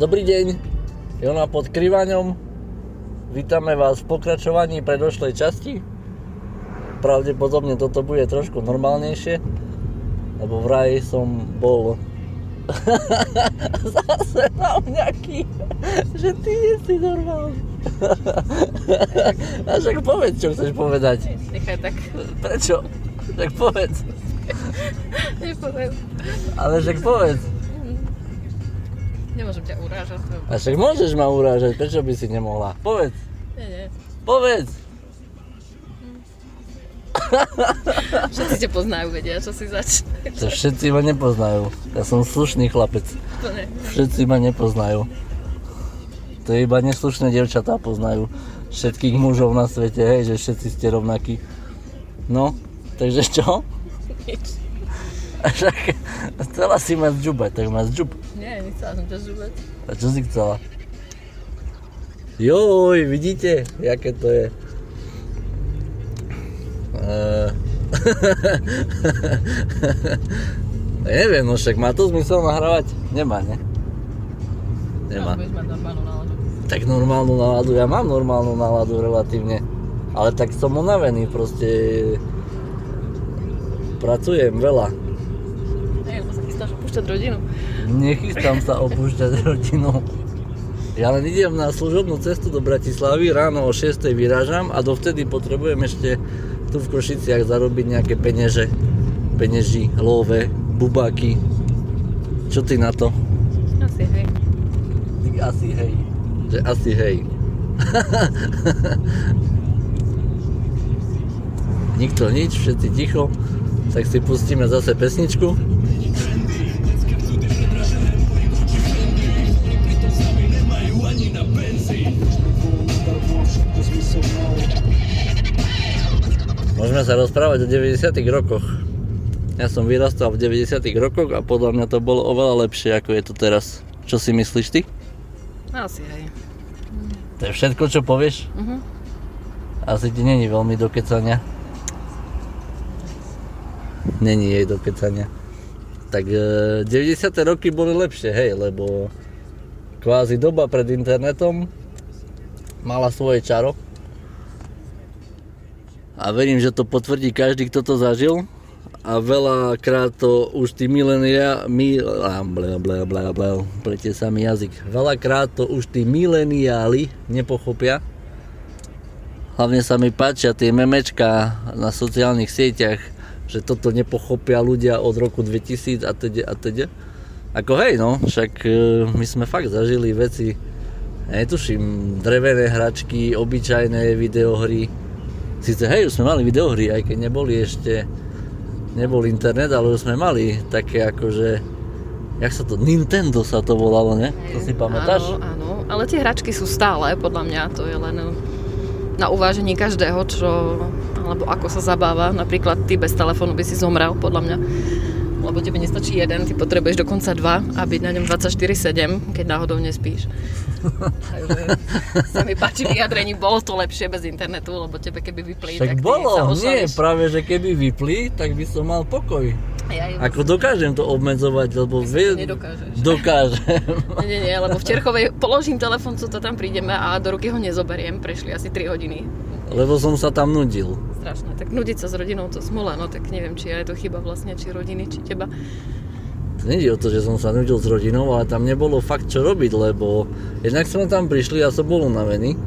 Dobrý deň, Jona pod Kryvaňom. Vítame vás v pokračovaní predošlej časti. Pravdepodobne toto bude trošku normálnejšie, lebo vraj som bol zase na nejaký, že ty nie si normálny. A však povedz, čo chceš povedať. Nechaj tak. Prečo? Tak povedz. Nepoviem. Ale však povedz. Nemôžem ťa urážať. A však môžeš ma urážať, prečo by si nemohla? Povedz. Nie, nie. Povedz. Všetci ťa poznajú, vedia, čo si zač. To všetci ma nepoznajú. Ja som slušný chlapec. To ne. Všetci ma nepoznajú. To iba neslušné devčatá poznajú všetkých mužov na svete, hej, že všetci ste rovnakí. No, takže čo? Nič. A však chcela si ma zdžubať, tak ma zdžub. Nie, nechcela som ťa žúbať. A čo si chcela? Joj, vidíte, jaké to je. Uh... neviem, no však má to zmysel nahrávať? Nemá, ne? Nemá. Tak normálnu náladu, ja mám normálnu náladu relatívne. Ale tak som unavený, proste pracujem veľa. Nie, lebo sa chystáš opúšťať rodinu. Nechystám sa opúšťať rodinu. Ja len idem na služobnú cestu do Bratislavy, ráno o 6 vyrážam a dovtedy potrebujem ešte tu v Košiciach zarobiť nejaké penieže, peneži, love, bubáky. Čo ty na to? Asi, hej. Ty asi hej. Že asi hej. Nikto nič, všetci ticho. Tak si pustíme zase pesničku. Môžeme sa rozprávať o 90 rokoch. Ja som vyrastal v 90 rokoch a podľa mňa to bolo oveľa lepšie ako je to teraz. Čo si myslíš ty? Asi, hej. To je všetko, čo povieš? Mhm. Asi ti není veľmi do kecania. Není jej do kecania. Tak e, 90. roky boli lepšie, hej, lebo kvázi doba pred internetom mala svoje čaro. A verím, že to potvrdí každý, kto to zažil. A veľakrát to už tí milenia, pletie sa mi jazyk. Veľakrát to už tí mileniáli nepochopia. Hlavne sa mi páčia tie memečka na sociálnych sieťach, že toto nepochopia ľudia od roku 2000 a teda a teda. Ako hej no, však e, my sme fakt zažili veci, netuším, drevené hračky, obyčajné videohry. Sice hej, už sme mali videohry, aj keď neboli ešte, nebol internet, ale už sme mali také akože, jak sa to, Nintendo sa to volalo, ne? To si pamätáš? Áno, áno. Ale tie hračky sú stále, podľa mňa, to je len na uvážení každého, čo, alebo ako sa zabáva. Napríklad ty bez telefónu by si zomrel, podľa mňa. Lebo tebe nestačí jeden, ty potrebuješ dokonca dva a byť na ňom 24-7, keď náhodou nespíš. Takže sa mi páči vyjadrení, bolo to lepšie bez internetu, lebo tebe keby vypli, Však tak bolo, nie, práve že keby vypli, tak by som mal pokoj. Ja Ako dokážem to obmedzovať, lebo nedokážeš. Dokážem. Nie, nie, lebo v Čerchovej položím telefon, co to tam prídeme a do ruky ho nezoberiem. Prešli asi 3 hodiny. lebo som sa tam nudil. Strašné. Tak nudiť sa s rodinou to smola, no tak neviem, či je to chyba vlastne, či rodiny, či teba. Nejde o to, že som sa nudil s rodinou, ale tam nebolo fakt čo robiť, lebo jednak sme tam prišli a som bol unavený.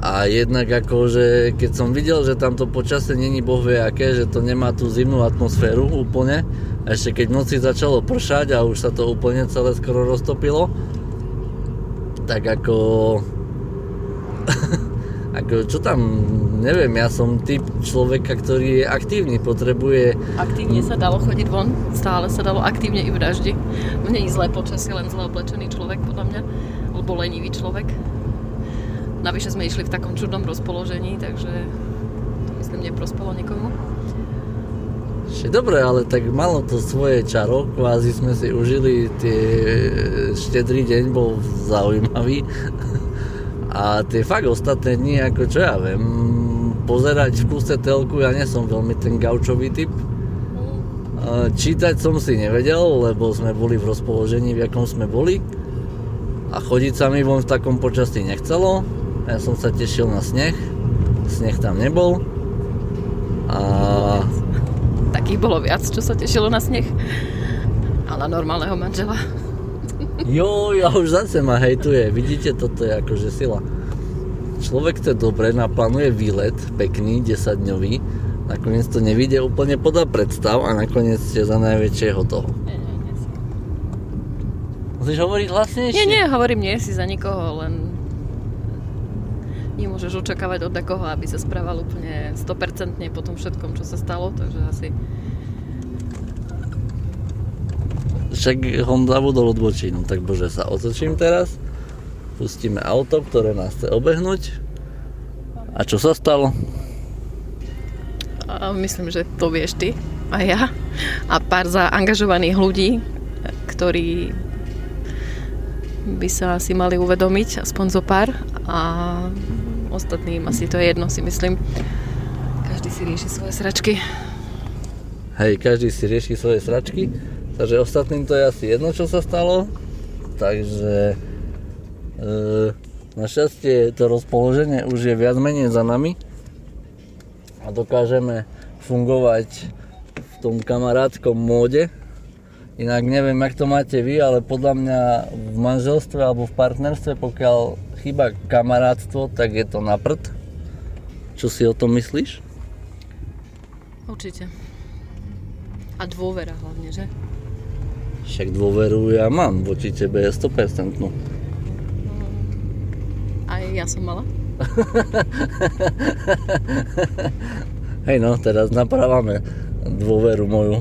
A jednak akože, keď som videl, že tamto počasie není boh aké, že to nemá tú zimnú atmosféru úplne, a ešte keď v noci začalo pršať a už sa to úplne celé skoro roztopilo, tak ako... čo tam, neviem, ja som typ človeka, ktorý je aktívny, potrebuje Aktívne sa dalo chodiť von, stále sa dalo aktívne i v daždi. Mne je zlé počasie, len zle oblečený človek, podľa mňa, alebo lenivý človek. Navyše sme išli v takom čudnom rozpoložení, takže to myslím neprospelo nikomu. Dobre, ale tak malo to svoje čaro, kvázi sme si užili tie štedrý deň, bol zaujímavý. A tie fakt ostatné dni, ako čo ja viem, pozerať v kuse telku, ja nie som veľmi ten gaučový typ. Čítať som si nevedel, lebo sme boli v rozpoložení, v akom sme boli. A chodiť sa mi von v takom počasí nechcelo. Ja som sa tešil na sneh. Sneh tam nebol. A... Takých bolo viac, čo sa tešilo na sneh. A na normálneho manžela. Jo, ja už zase ma hejtuje. Vidíte, toto je akože sila. Človek to dobre naplánuje výlet, pekný, 10 dňový nakoniec to nevíde úplne podľa predstav a nakoniec ste za nie si. Musíš hovoriť hlasnejšie? Nie, nie, hovorím, nie si za nikoho, len nemôžeš očakávať od takoho, aby sa správal úplne 100% po tom všetkom, čo sa stalo, takže asi... Však on zabudol odbočínu, tak bože sa otočím teraz. Pustíme auto, ktoré nás chce obehnúť. A čo sa stalo? A myslím, že to vieš ty a ja a pár zaangažovaných ľudí, ktorí by sa asi mali uvedomiť, aspoň zo pár a ostatným asi to je jedno, si myslím. Každý si rieši svoje sračky. Hej, každý si rieši svoje sračky, takže ostatným to je asi jedno, čo sa stalo. Takže e, našťastie to rozpoloženie už je viac menej za nami a dokážeme fungovať v tom kamarátskom móde. Inak neviem, jak to máte vy, ale podľa mňa v manželstve alebo v partnerstve, pokiaľ chýba kamarátstvo, tak je to na prd. Čo si o tom myslíš? Určite. A dôvera hlavne, že? Však dôveru ja mám, voči tebe je 100%. Aj ja som mala. Hej no, teraz napravame dôveru moju.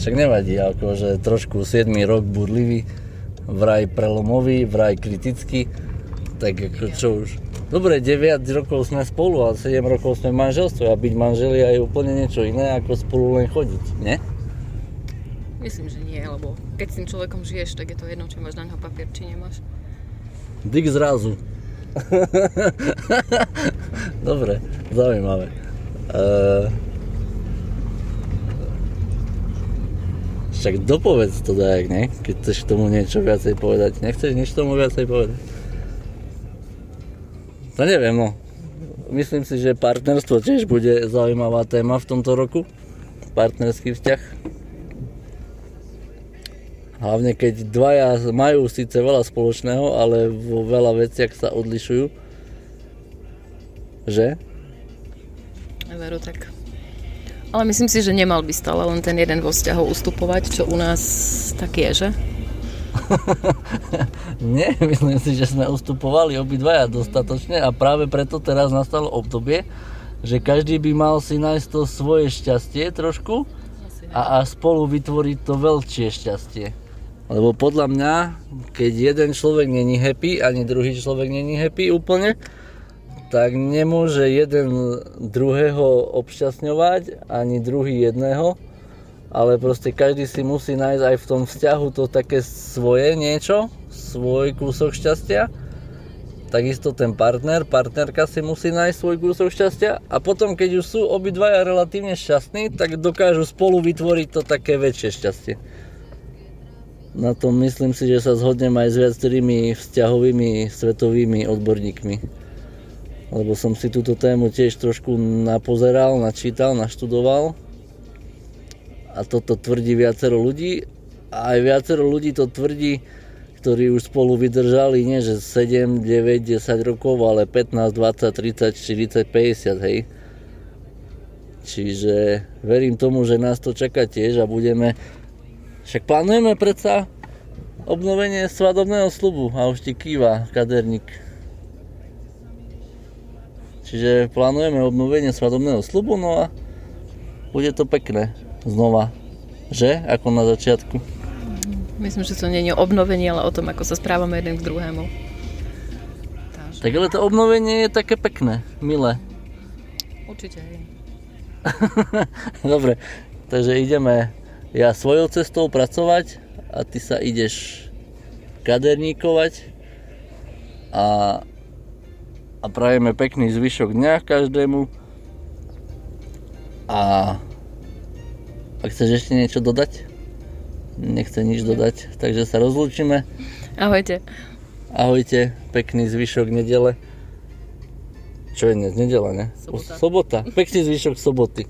Však nevadí, akože trošku 7 rok burlivý, vraj prelomový, vraj kritický, tak ako čo už. Dobre, 9 rokov sme spolu a 7 rokov sme v manželstve a byť manželia je úplne niečo iné ako spolu len chodiť, nie? Myslím, že nie, lebo keď s tým človekom žiješ, tak je to jedno, či máš na ňo papier, či nemáš. Dik zrazu. Dobre, zaujímavé. Uh, však dopovedz to dajak, ne? Keď chceš tomu niečo viacej povedať. Nechceš nič tomu viacej povedať? To neviem, no. Myslím si, že partnerstvo tiež bude zaujímavá téma v tomto roku. Partnerský vzťah. Hlavne keď dvaja majú síce veľa spoločného, ale vo veľa veciach sa odlišujú. Že? Veru tak. Ale myslím si, že nemal by stále len ten jeden vo vzťahu ustupovať, čo u nás tak je, že? Nie, myslím si, že sme ustupovali obidvaja dostatočne a práve preto teraz nastalo obdobie, že každý by mal si nájsť to svoje šťastie trošku a, a spolu vytvoriť to veľčie šťastie. Lebo podľa mňa, keď jeden človek není happy, ani druhý človek není happy úplne, tak nemôže jeden druhého obšťastňovať, ani druhý jedného, ale proste každý si musí nájsť aj v tom vzťahu to také svoje niečo, svoj kúsok šťastia. Takisto ten partner, partnerka si musí nájsť svoj kúsok šťastia a potom keď už sú obidvaja relatívne šťastní, tak dokážu spolu vytvoriť to také väčšie šťastie na tom myslím si, že sa zhodnem aj s viacerými vzťahovými svetovými odborníkmi. Lebo som si túto tému tiež trošku napozeral, načítal, naštudoval. A toto tvrdí viacero ľudí. A aj viacero ľudí to tvrdí, ktorí už spolu vydržali, nie že 7, 9, 10 rokov, ale 15, 20, 30, 40, 50, hej. Čiže verím tomu, že nás to čaká tiež a budeme však plánujeme predsa obnovenie svadobného slubu a už ti kýva kaderník. Čiže plánujeme obnovenie svadobného slubu, no a bude to pekné znova. Že? Ako na začiatku. Myslím, že to nie je obnovenie, ale o tom, ako sa správame jeden k druhému. Takže. Tak ale to obnovenie je také pekné, milé. Určite, hej. Dobre, takže ideme ja svojou cestou pracovať a ty sa ideš kaderníkovať a, a prajeme pekný zvyšok dňa každému a Ak chceš ešte niečo dodať? Nechce nič dodať, takže sa rozlúčime. Ahojte. Ahojte, pekný zvyšok nedele. Čo je dnes? Nedela, ne? Sobota. Sobota. Pekný zvyšok soboty.